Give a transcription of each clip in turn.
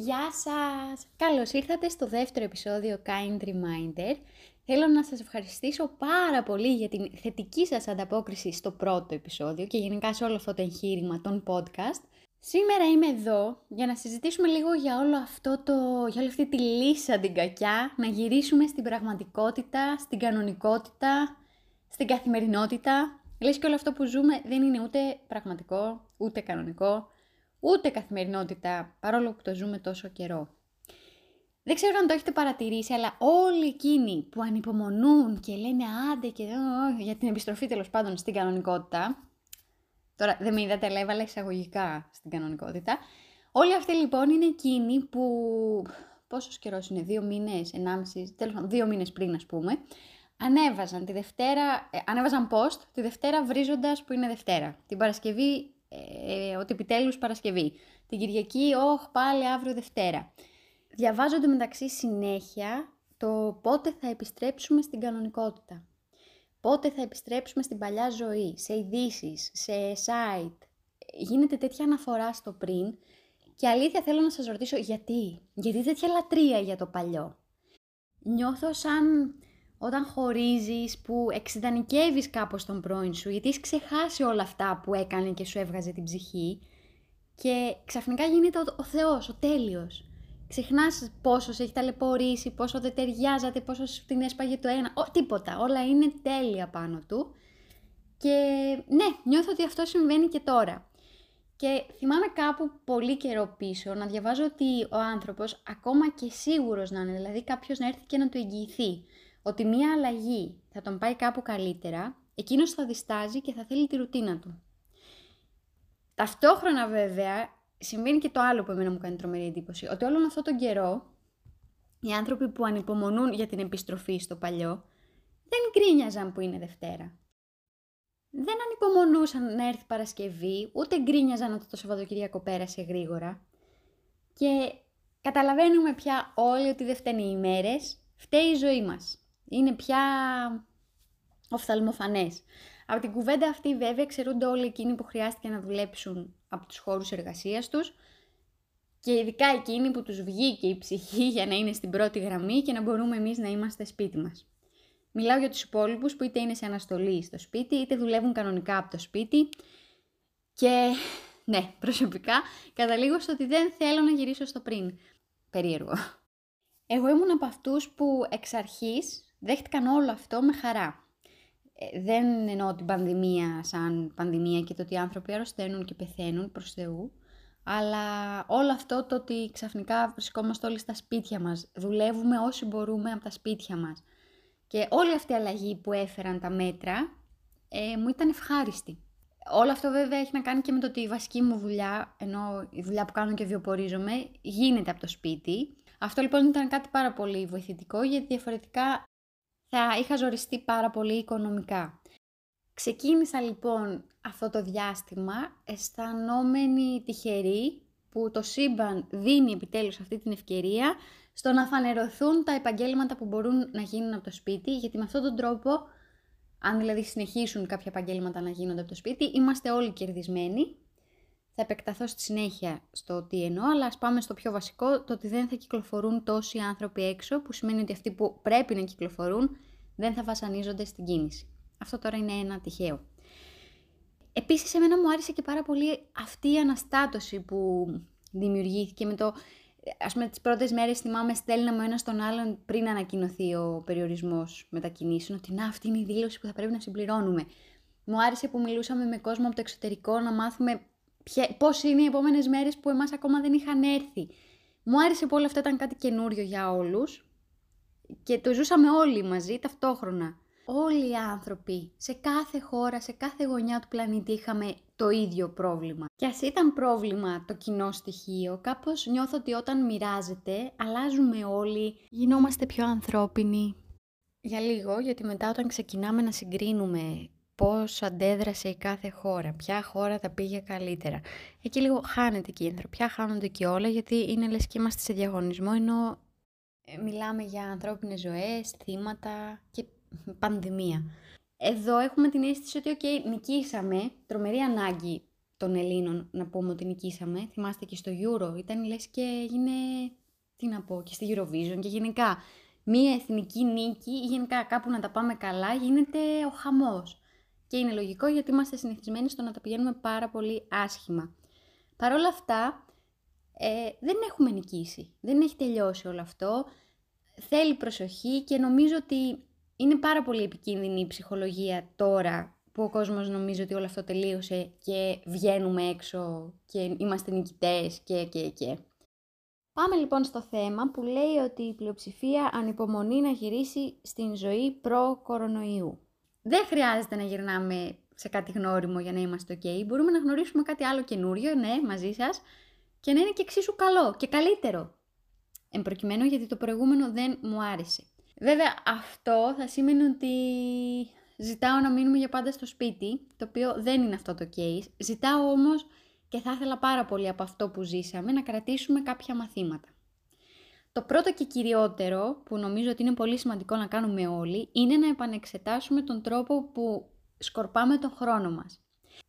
Γεια σας! Καλώς ήρθατε στο δεύτερο επεισόδιο Kind Reminder. Θέλω να σας ευχαριστήσω πάρα πολύ για την θετική σας ανταπόκριση στο πρώτο επεισόδιο και γενικά σε όλο αυτό το εγχείρημα των podcast. Σήμερα είμαι εδώ για να συζητήσουμε λίγο για όλο αυτό το, για όλη αυτή τη λύσα την κακιά, να γυρίσουμε στην πραγματικότητα, στην κανονικότητα, στην καθημερινότητα. Λες και όλο αυτό που ζούμε δεν είναι ούτε πραγματικό, ούτε κανονικό, ούτε καθημερινότητα, παρόλο που το ζούμε τόσο καιρό. Δεν ξέρω αν το έχετε παρατηρήσει, αλλά όλοι εκείνοι που ανυπομονούν και λένε άντε και για την επιστροφή τέλος πάντων στην κανονικότητα, τώρα δεν με είδατε αλλά έβαλα εισαγωγικά στην κανονικότητα, όλοι αυτοί λοιπόν είναι εκείνοι που, πόσος καιρός είναι, δύο μήνες, ενάμιση, τέλος πάντων δύο μήνες πριν ας πούμε, ανέβαζαν τη Δευτέρα, ε, ανέβαζαν post τη Δευτέρα βρίζοντας που είναι Δευτέρα. Την Παρασκευή ε, ότι επιτέλους Παρασκευή. Την Κυριακή, όχ, πάλι αύριο Δευτέρα. Διαβάζονται μεταξύ συνέχεια το πότε θα επιστρέψουμε στην κανονικότητα. Πότε θα επιστρέψουμε στην παλιά ζωή, σε ειδήσεις, σε site. Γίνεται τέτοια αναφορά στο πριν και αλήθεια θέλω να σας ρωτήσω γιατί; Γιατί τέτοια λατρεία για το παλιό. Νιώθω σαν όταν χωρίζεις, που εξειδανικεύεις κάπως τον πρώην σου, γιατί έχεις ξεχάσει όλα αυτά που έκανε και σου έβγαζε την ψυχή και ξαφνικά γίνεται ο, ο Θεός, ο τέλειος. Ξεχνάς πόσο σε έχει ταλαιπωρήσει, πόσο δεν ταιριάζατε, πόσο σου την έσπαγε το ένα, ο, τίποτα, όλα είναι τέλεια πάνω του. Και ναι, νιώθω ότι αυτό συμβαίνει και τώρα. Και θυμάμαι κάπου πολύ καιρό πίσω να διαβάζω ότι ο άνθρωπος, ακόμα και σίγουρος να είναι, δηλαδή κάποιος να έρθει και να του εγγυηθεί, ότι μία αλλαγή θα τον πάει κάπου καλύτερα, εκείνος θα διστάζει και θα θέλει τη ρουτίνα του. Ταυτόχρονα βέβαια συμβαίνει και το άλλο που εμένα μου κάνει τρομερή εντύπωση, ότι όλον αυτόν τον καιρό οι άνθρωποι που ανυπομονούν για την επιστροφή στο παλιό δεν γκρίνιαζαν που είναι Δευτέρα. Δεν ανυπομονούσαν να έρθει Παρασκευή, ούτε γκρίνιαζαν ότι το Σαββατοκύριακο πέρασε γρήγορα. Και καταλαβαίνουμε πια όλοι ότι δεν φταίνει οι ημέρες, φταίει η ζωή μας είναι πια οφθαλμοφανές. Από την κουβέντα αυτή βέβαια ξερούνται όλοι εκείνοι που χρειάστηκε να δουλέψουν από τους χώρους εργασίας τους και ειδικά εκείνοι που τους βγήκε η ψυχή για να είναι στην πρώτη γραμμή και να μπορούμε εμείς να είμαστε σπίτι μας. Μιλάω για τους υπόλοιπους που είτε είναι σε αναστολή στο σπίτι είτε δουλεύουν κανονικά από το σπίτι και ναι, προσωπικά καταλήγω στο ότι δεν θέλω να γυρίσω στο πριν. Περίεργο. Εγώ ήμουν από αυτούς που εξ αρχής δέχτηκαν όλο αυτό με χαρά. Ε, δεν εννοώ την πανδημία σαν πανδημία και το ότι οι άνθρωποι αρρωσταίνουν και πεθαίνουν προς Θεού, αλλά όλο αυτό το ότι ξαφνικά βρισκόμαστε όλοι στα σπίτια μας, δουλεύουμε όσοι μπορούμε από τα σπίτια μας. Και όλη αυτή η αλλαγή που έφεραν τα μέτρα ε, μου ήταν ευχάριστη. Όλο αυτό βέβαια έχει να κάνει και με το ότι η βασική μου δουλειά, ενώ η δουλειά που κάνω και βιοπορίζομαι, γίνεται από το σπίτι. Αυτό λοιπόν ήταν κάτι πάρα πολύ βοηθητικό γιατί διαφορετικά θα είχα ζοριστεί πάρα πολύ οικονομικά. Ξεκίνησα λοιπόν αυτό το διάστημα αισθανόμενη τυχερή που το σύμπαν δίνει επιτέλους αυτή την ευκαιρία στο να φανερωθούν τα επαγγέλματα που μπορούν να γίνουν από το σπίτι, γιατί με αυτόν τον τρόπο, αν δηλαδή συνεχίσουν κάποια επαγγέλματα να γίνονται από το σπίτι, είμαστε όλοι κερδισμένοι. Θα επεκταθώ στη συνέχεια στο τι εννοώ, αλλά ας πάμε στο πιο βασικό, το ότι δεν θα κυκλοφορούν τόσοι άνθρωποι έξω, που σημαίνει ότι αυτοί που πρέπει να κυκλοφορούν δεν θα βασανίζονται στην κίνηση. Αυτό τώρα είναι ένα τυχαίο. Επίσης, εμένα μου άρεσε και πάρα πολύ αυτή η αναστάτωση που δημιουργήθηκε με το... Ας πούμε, τις πρώτες μέρες θυμάμαι στέλναμε ένας στον άλλον πριν ανακοινωθεί ο περιορισμός μετακινήσεων, ότι να, αυτή είναι η δήλωση που θα πρέπει να συμπληρώνουμε. Μου άρεσε που μιλούσαμε με κόσμο από το εξωτερικό να μάθουμε πώς είναι οι επόμενες μέρες που εμάς ακόμα δεν είχαν έρθει. Μου άρεσε που όλο αυτό ήταν κάτι καινούριο για όλους και το ζούσαμε όλοι μαζί ταυτόχρονα. Όλοι οι άνθρωποι σε κάθε χώρα, σε κάθε γωνιά του πλανήτη είχαμε το ίδιο πρόβλημα. Και ας ήταν πρόβλημα το κοινό στοιχείο, κάπως νιώθω ότι όταν μοιράζεται, αλλάζουμε όλοι, γινόμαστε πιο ανθρώπινοι. Για λίγο, γιατί μετά όταν ξεκινάμε να συγκρίνουμε πώς αντέδρασε η κάθε χώρα, ποια χώρα τα πήγε καλύτερα. Εκεί λίγο χάνεται και η ανθρωπιά, χάνονται και όλα, γιατί είναι λες και είμαστε σε διαγωνισμό, ενώ ε, μιλάμε για ανθρώπινες ζωές, θύματα και πανδημία. Εδώ έχουμε την αίσθηση ότι okay, νικήσαμε, τρομερή ανάγκη των Ελλήνων να πούμε ότι νικήσαμε. Θυμάστε και στο Euro, ήταν λες και έγινε, τι να πω, και στη Eurovision και γενικά μία εθνική νίκη ή γενικά κάπου να τα πάμε καλά γίνεται ο χαμός. Και είναι λογικό γιατί είμαστε συνηθισμένοι στο να τα πηγαίνουμε πάρα πολύ άσχημα. Παρ' όλα αυτά, ε, δεν έχουμε νικήσει. Δεν έχει τελειώσει όλο αυτό. Θέλει προσοχή και νομίζω ότι είναι πάρα πολύ επικίνδυνη η ψυχολογία τώρα που ο κόσμος νομίζει ότι όλο αυτό τελείωσε και βγαίνουμε έξω και είμαστε νικητές και και και. Πάμε λοιπόν στο θέμα που λέει ότι η πλειοψηφία ανυπομονεί να γυρίσει στην ζωή προ-κορονοϊού. Δεν χρειάζεται να γυρνάμε σε κάτι γνώριμο για να είμαστε ok. Μπορούμε να γνωρίσουμε κάτι άλλο καινούριο, ναι, μαζί σας, και να είναι και εξίσου καλό και καλύτερο. Εν προκειμένου γιατί το προηγούμενο δεν μου άρεσε. Βέβαια αυτό θα σημαίνει ότι ζητάω να μείνουμε για πάντα στο σπίτι, το οποίο δεν είναι αυτό το case. Ζητάω όμως και θα ήθελα πάρα πολύ από αυτό που ζήσαμε να κρατήσουμε κάποια μαθήματα. Το πρώτο και κυριότερο που νομίζω ότι είναι πολύ σημαντικό να κάνουμε όλοι είναι να επανεξετάσουμε τον τρόπο που σκορπάμε τον χρόνο μας.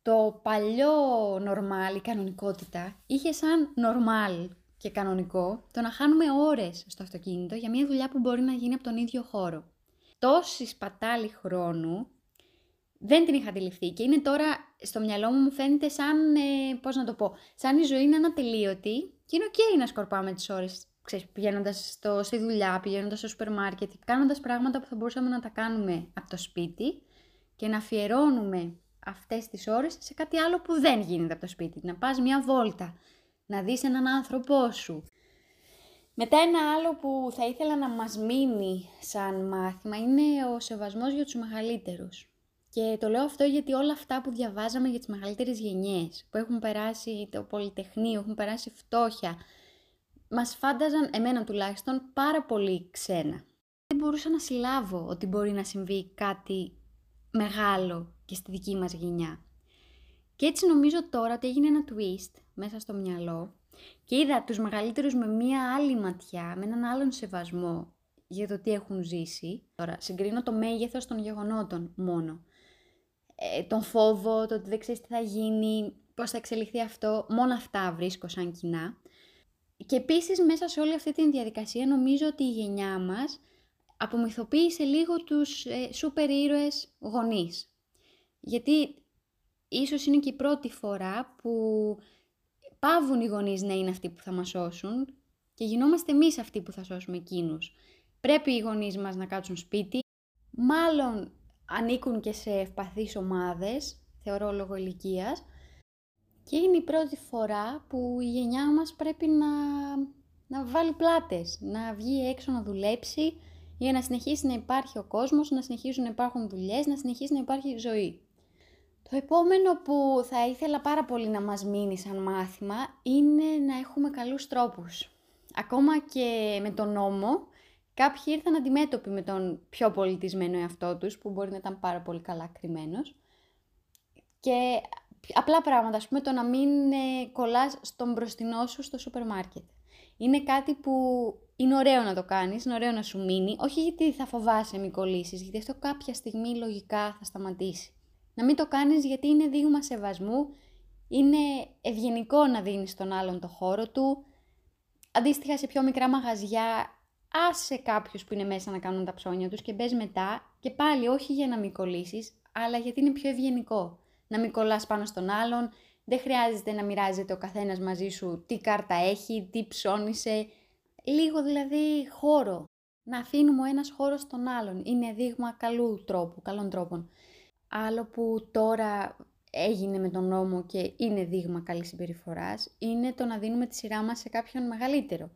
Το παλιό normal, η κανονικότητα, είχε σαν normal και κανονικό το να χάνουμε ώρες στο αυτοκίνητο για μια δουλειά που μπορεί να γίνει από τον ίδιο χώρο. Τόση σπατάλη χρόνου δεν την είχα αντιληφθεί και είναι τώρα στο μυαλό μου μου φαίνεται σαν, ε, πώς να το πω, σαν η ζωή είναι ανατελείωτη και είναι ok να σκορπάμε τις ώρες ξέρεις, πηγαίνοντας στο, στη δουλειά, πηγαίνοντας στο σούπερ μάρκετ, κάνοντας πράγματα που θα μπορούσαμε να τα κάνουμε από το σπίτι και να αφιερώνουμε αυτές τις ώρες σε κάτι άλλο που δεν γίνεται από το σπίτι. Να πας μια βόλτα, να δεις έναν άνθρωπό σου. Μετά ένα άλλο που θα ήθελα να μας μείνει σαν μάθημα είναι ο σεβασμός για τους μεγαλύτερους. Και το λέω αυτό γιατί όλα αυτά που διαβάζαμε για τις μεγαλύτερες γενιές, που έχουν περάσει το πολυτεχνείο, έχουν περάσει φτώχεια, μας φάνταζαν, εμένα τουλάχιστον, πάρα πολύ ξένα. Δεν μπορούσα να συλλάβω ότι μπορεί να συμβεί κάτι μεγάλο και στη δική μας γενιά. Και έτσι νομίζω τώρα ότι έγινε ένα twist μέσα στο μυαλό και είδα τους μεγαλύτερους με μία άλλη ματιά, με έναν άλλον σεβασμό για το τι έχουν ζήσει. Τώρα συγκρίνω το μέγεθος των γεγονότων μόνο. Ε, τον φόβο, το ότι δεν ξέρεις τι θα γίνει, πώς θα εξελιχθεί αυτό, μόνο αυτά βρίσκω σαν κοινά. Και επίσης μέσα σε όλη αυτή τη διαδικασία νομίζω ότι η γενιά μας απομυθοποίησε λίγο τους ε, σούπερ ήρωες γονείς. Γιατί ίσως είναι και η πρώτη φορά που πάβουν οι γονείς να είναι αυτοί που θα μας σώσουν και γινόμαστε εμείς αυτοί που θα σώσουμε εκείνους. Πρέπει οι γονείς μας να κάτσουν σπίτι, μάλλον ανήκουν και σε ευπαθείς ομάδες, θεωρώ λόγω ηλικίας, και είναι η πρώτη φορά που η γενιά μας πρέπει να, να βάλει πλάτες, να βγει έξω να δουλέψει για να συνεχίσει να υπάρχει ο κόσμος, να συνεχίσουν να υπάρχουν δουλειές, να συνεχίσει να υπάρχει ζωή. Το επόμενο που θα ήθελα πάρα πολύ να μας μείνει σαν μάθημα είναι να έχουμε καλούς τρόπους. Ακόμα και με τον νόμο, κάποιοι ήρθαν αντιμέτωποι με τον πιο πολιτισμένο εαυτό τους, που μπορεί να ήταν πάρα πολύ καλά κρυμμένος. Και απλά πράγματα, ας πούμε το να μην ε, κολλάς στον μπροστινό σου στο σούπερ μάρκετ. Είναι κάτι που είναι ωραίο να το κάνεις, είναι ωραίο να σου μείνει, όχι γιατί θα φοβάσαι μη κολλήσεις, γιατί αυτό κάποια στιγμή λογικά θα σταματήσει. Να μην το κάνεις γιατί είναι δείγμα σεβασμού, είναι ευγενικό να δίνεις τον άλλον το χώρο του. Αντίστοιχα σε πιο μικρά μαγαζιά, άσε κάποιους που είναι μέσα να κάνουν τα ψώνια τους και μπες μετά και πάλι όχι για να μην κολλήσεις, αλλά γιατί είναι πιο ευγενικό. Να μην κολλάς πάνω στον άλλον, δεν χρειάζεται να μοιράζεται ο καθένας μαζί σου τι κάρτα έχει, τι ψώνισε, λίγο δηλαδή χώρο. Να αφήνουμε ο ένας χώρο στον άλλον. Είναι δείγμα καλού τρόπου, καλών τρόπων. Άλλο που τώρα έγινε με τον νόμο και είναι δείγμα καλής συμπεριφοράς, είναι το να δίνουμε τη σειρά μας σε κάποιον μεγαλύτερο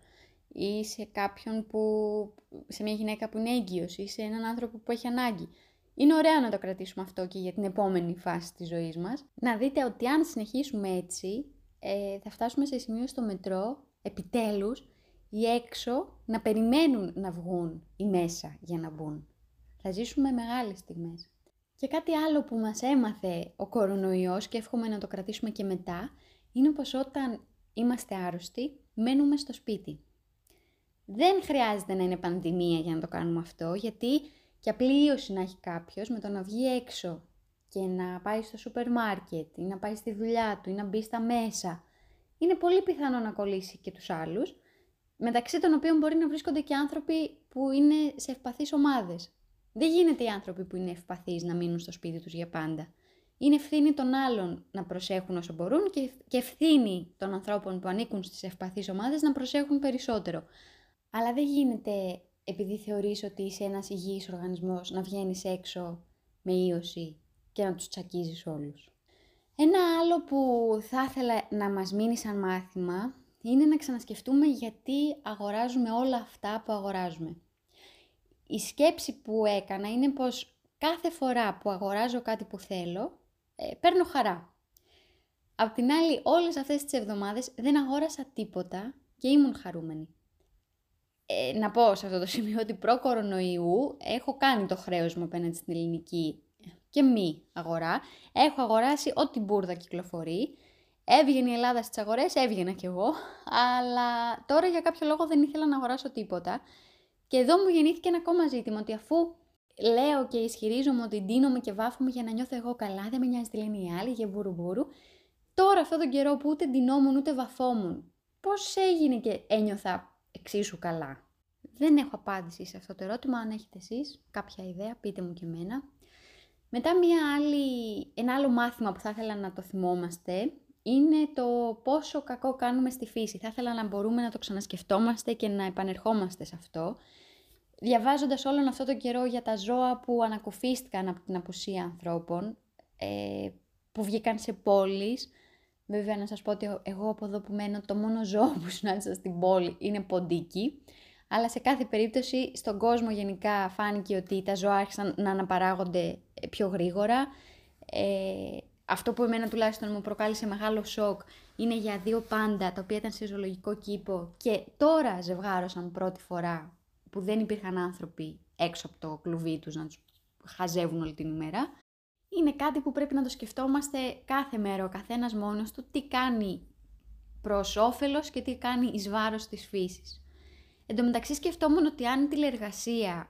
ή σε κάποιον που, σε μια γυναίκα που είναι έγκυος ή σε έναν άνθρωπο που έχει ανάγκη. Είναι ωραίο να το κρατήσουμε αυτό και για την επόμενη φάση της ζωής μας. Να δείτε ότι αν συνεχίσουμε έτσι, ε, θα φτάσουμε σε σημείο στο μετρό, επιτέλους, ή έξω να περιμένουν να βγουν οι μέσα για να μπουν. Θα ζήσουμε μεγάλες στιγμές. Και κάτι άλλο που μας έμαθε ο κορονοϊός και εύχομαι να το κρατήσουμε και μετά, είναι πως όταν είμαστε άρρωστοι, μένουμε στο σπίτι. Δεν χρειάζεται να είναι πανδημία για να το κάνουμε αυτό, γιατί και απλή ίωση να έχει κάποιος με το να βγει έξω και να πάει στο σούπερ μάρκετ ή να πάει στη δουλειά του ή να μπει στα μέσα, είναι πολύ πιθανό να κολλήσει και τους άλλους, μεταξύ των οποίων μπορεί να βρίσκονται και άνθρωποι που είναι σε ευπαθείς ομάδες. Δεν γίνεται οι άνθρωποι που είναι ευπαθείς να μείνουν στο σπίτι τους για πάντα. Είναι ευθύνη των άλλων να προσέχουν όσο μπορούν και ευθύνη των ανθρώπων που ανήκουν στις ευπαθείς ομάδες να προσέχουν περισσότερο. Αλλά δεν γίνεται επειδή θεωρείς ότι είσαι ένας υγιής οργανισμός να βγαίνεις έξω με ίωση και να τους τσακίζεις όλους. Ένα άλλο που θα ήθελα να μας μείνει σαν μάθημα είναι να ξανασκεφτούμε γιατί αγοράζουμε όλα αυτά που αγοράζουμε. Η σκέψη που έκανα είναι πως κάθε φορά που αγοράζω κάτι που θέλω, ε, παίρνω χαρά. Απ' την άλλη, όλες αυτές τις εβδομάδες δεν αγόρασα τίποτα και ήμουν χαρούμενη. Ε, να πω σε αυτό το σημείο ότι προ-κορονοϊού έχω κάνει το χρέος μου απέναντι στην ελληνική και μη αγορά. Έχω αγοράσει ό,τι μπουρδα κυκλοφορεί. Έβγαινε η Ελλάδα στις αγορές, έβγαινα κι εγώ, αλλά τώρα για κάποιο λόγο δεν ήθελα να αγοράσω τίποτα. Και εδώ μου γεννήθηκε ένα ακόμα ζήτημα, ότι αφού λέω και ισχυρίζομαι ότι ντύνομαι και βάφομαι για να νιώθω εγώ καλά, δεν με νοιάζει τι λένε οι άλλοι για μπουρου τώρα αυτόν τον καιρό που ούτε ντυνόμουν ούτε βαφόμουν, πώς έγινε και ένιωθα εξίσου καλά. Δεν έχω απάντηση σε αυτό το ερώτημα, αν έχετε εσείς κάποια ιδέα, πείτε μου και εμένα. Μετά μια άλλη, ένα άλλο μάθημα που θα ήθελα να το θυμόμαστε είναι το πόσο κακό κάνουμε στη φύση. Θα ήθελα να μπορούμε να το ξανασκεφτόμαστε και να επανερχόμαστε σε αυτό. Διαβάζοντας όλον αυτό το καιρό για τα ζώα που ανακουφίστηκαν από την απουσία ανθρώπων, ε, που βγήκαν σε πόλεις, βέβαια να σας πω ότι εγώ από εδώ που μένω το μόνο ζώο που συνάντησα στην πόλη είναι ποντίκι, αλλά σε κάθε περίπτωση στον κόσμο γενικά φάνηκε ότι τα ζώα άρχισαν να αναπαράγονται πιο γρήγορα. Ε, αυτό που εμένα τουλάχιστον μου προκάλεσε μεγάλο σοκ είναι για δύο πάντα τα οποία ήταν σε ζωολογικό κήπο και τώρα ζευγάρωσαν πρώτη φορά που δεν υπήρχαν άνθρωποι έξω από το κλουβί τους να τους χαζεύουν όλη την ημέρα. Είναι κάτι που πρέπει να το σκεφτόμαστε κάθε μέρα ο καθένας μόνος του τι κάνει προς όφελος και τι κάνει εις βάρος της φύσης. Εν τω μεταξύ σκεφτόμουν ότι αν η τηλεργασία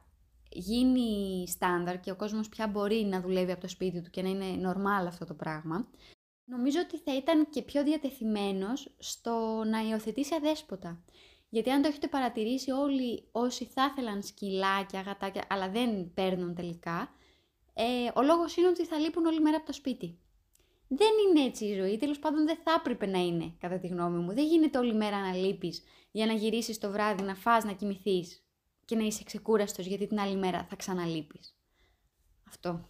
γίνει στάνταρ και ο κόσμος πια μπορεί να δουλεύει από το σπίτι του και να είναι νορμάλ αυτό το πράγμα, νομίζω ότι θα ήταν και πιο διατεθειμένος στο να υιοθετήσει αδέσποτα. Γιατί αν το έχετε παρατηρήσει όλοι όσοι θα ήθελαν σκυλάκια, γατάκια, αλλά δεν παίρνουν τελικά, ε, ο λόγος είναι ότι θα λείπουν όλη μέρα από το σπίτι. Δεν είναι έτσι η ζωή, τέλος πάντων δεν θα έπρεπε να είναι, κατά τη γνώμη μου. Δεν γίνεται όλη μέρα να λείπεις για να γυρίσεις το βράδυ, να φας, να κοιμηθείς και να είσαι ξεκούραστος γιατί την άλλη μέρα θα ξαναλείπεις. Αυτό.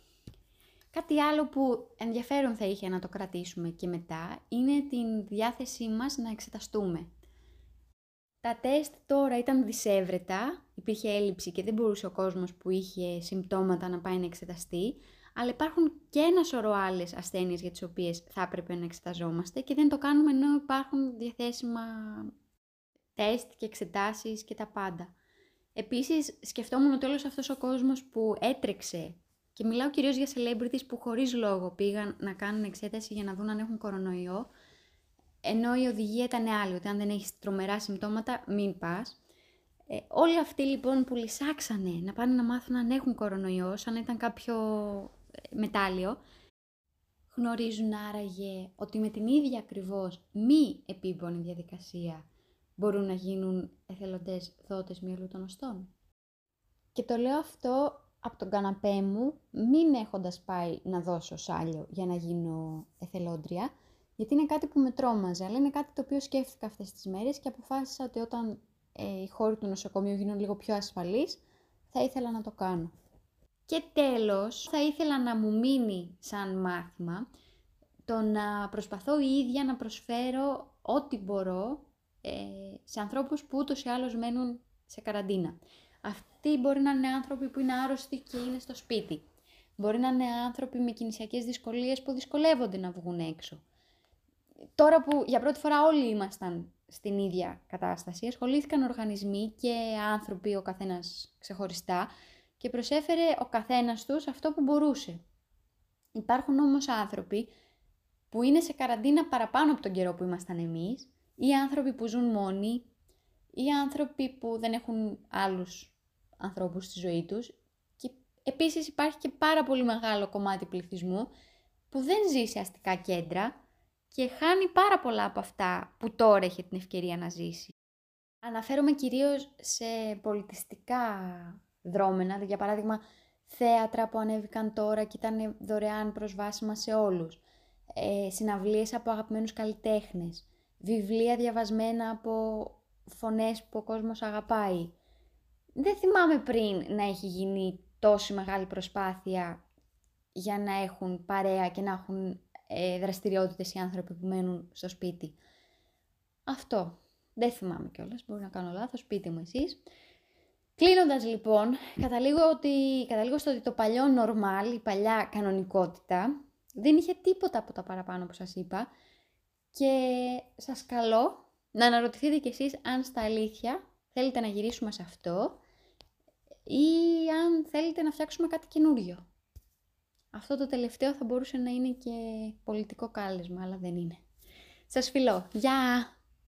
Κάτι άλλο που ενδιαφέρον θα είχε να το κρατήσουμε και μετά είναι την διάθεσή μας να εξεταστούμε. Τα τεστ τώρα ήταν δυσέβρετα, υπήρχε έλλειψη και δεν μπορούσε ο κόσμος που είχε συμπτώματα να πάει να εξεταστεί, αλλά υπάρχουν και ένα σωρό άλλες ασθένειες για τις οποίες θα έπρεπε να εξεταζόμαστε και δεν το κάνουμε ενώ υπάρχουν διαθέσιμα τεστ και εξετάσεις και τα πάντα. Επίσης σκεφτόμουν ότι όλος αυτός ο κόσμος που έτρεξε και μιλάω κυρίως για celebrities που χωρίς λόγο πήγαν να κάνουν εξέταση για να δουν αν έχουν κορονοϊό, ενώ η οδηγία ήταν άλλη, ότι αν δεν έχεις τρομερά συμπτώματα μην πας. Ε, όλοι αυτοί λοιπόν που λυσάξανε να πάνε να μάθουν αν έχουν κορονοϊός, σαν να ήταν κάποιο μετάλλιο, γνωρίζουν άραγε ότι με την ίδια ακριβώς μη επίπονη διαδικασία μπορούν να γίνουν εθελοντές δότες μυαλού των οστών. Και το λέω αυτό από τον καναπέ μου, μην έχοντας πάει να δώσω σάλιο για να γίνω εθελόντρια, γιατί είναι κάτι που με τρόμαζε, αλλά είναι κάτι το οποίο σκέφτηκα αυτές τις μέρες και αποφάσισα ότι όταν ε, οι χώροι του νοσοκομείου γίνουν λίγο πιο ασφαλείς, θα ήθελα να το κάνω. Και τέλος, θα ήθελα να μου μείνει σαν μάθημα το να προσπαθώ η ίδια να προσφέρω ό,τι μπορώ ε, σε ανθρώπους που ούτως ή άλλως μένουν σε καραντίνα. Αυτοί μπορεί να είναι άνθρωποι που είναι άρρωστοι και είναι στο σπίτι. Μπορεί να είναι άνθρωποι με κινησιακές δυσκολίες που δυσκολεύονται να βγουν έξω. Τώρα που για πρώτη φορά όλοι ήμασταν στην ίδια κατάσταση, ασχολήθηκαν οργανισμοί και άνθρωποι ο καθένας ξεχωριστά και προσέφερε ο καθένας τους αυτό που μπορούσε. Υπάρχουν όμως άνθρωποι που είναι σε καραντίνα παραπάνω από τον καιρό που ήμασταν εμείς, ή άνθρωποι που ζουν μόνοι, ή άνθρωποι που δεν έχουν άλλους ανθρώπους στη ζωή τους και Επίσης υπάρχει και πάρα πολύ μεγάλο κομμάτι πληθυσμού που δεν ζει σε αστικά κέντρα και χάνει πάρα πολλά από αυτά που τώρα έχει την ευκαιρία να ζήσει. Αναφέρομαι κυρίως σε πολιτιστικά δρόμενα, για παράδειγμα θέατρα που ανέβηκαν τώρα και ήταν δωρεάν προσβάσιμα σε όλους, ε, συναυλίες από αγαπημένους καλλιτέχνες, βιβλία διαβασμένα από φωνές που ο κόσμος αγαπάει. Δεν θυμάμαι πριν να έχει γίνει τόση μεγάλη προσπάθεια για να έχουν παρέα και να έχουν ε, δραστηριότητες οι άνθρωποι που μένουν στο σπίτι. Αυτό. Δεν θυμάμαι κιόλας, μπορεί να κάνω λάθος, πείτε μου εσείς. Κλείνοντας λοιπόν, καταλήγω, ότι, καταλήγω στο ότι το παλιό normal, η παλιά κανονικότητα, δεν είχε τίποτα από τα παραπάνω που σας είπα και σας καλώ να αναρωτηθείτε κι εσείς αν στα αλήθεια θέλετε να γυρίσουμε σε αυτό ή αν θέλετε να φτιάξουμε κάτι καινούριο. Αυτό το τελευταίο θα μπορούσε να είναι και πολιτικό κάλεσμα, αλλά δεν είναι. Σας φιλώ. Γεια!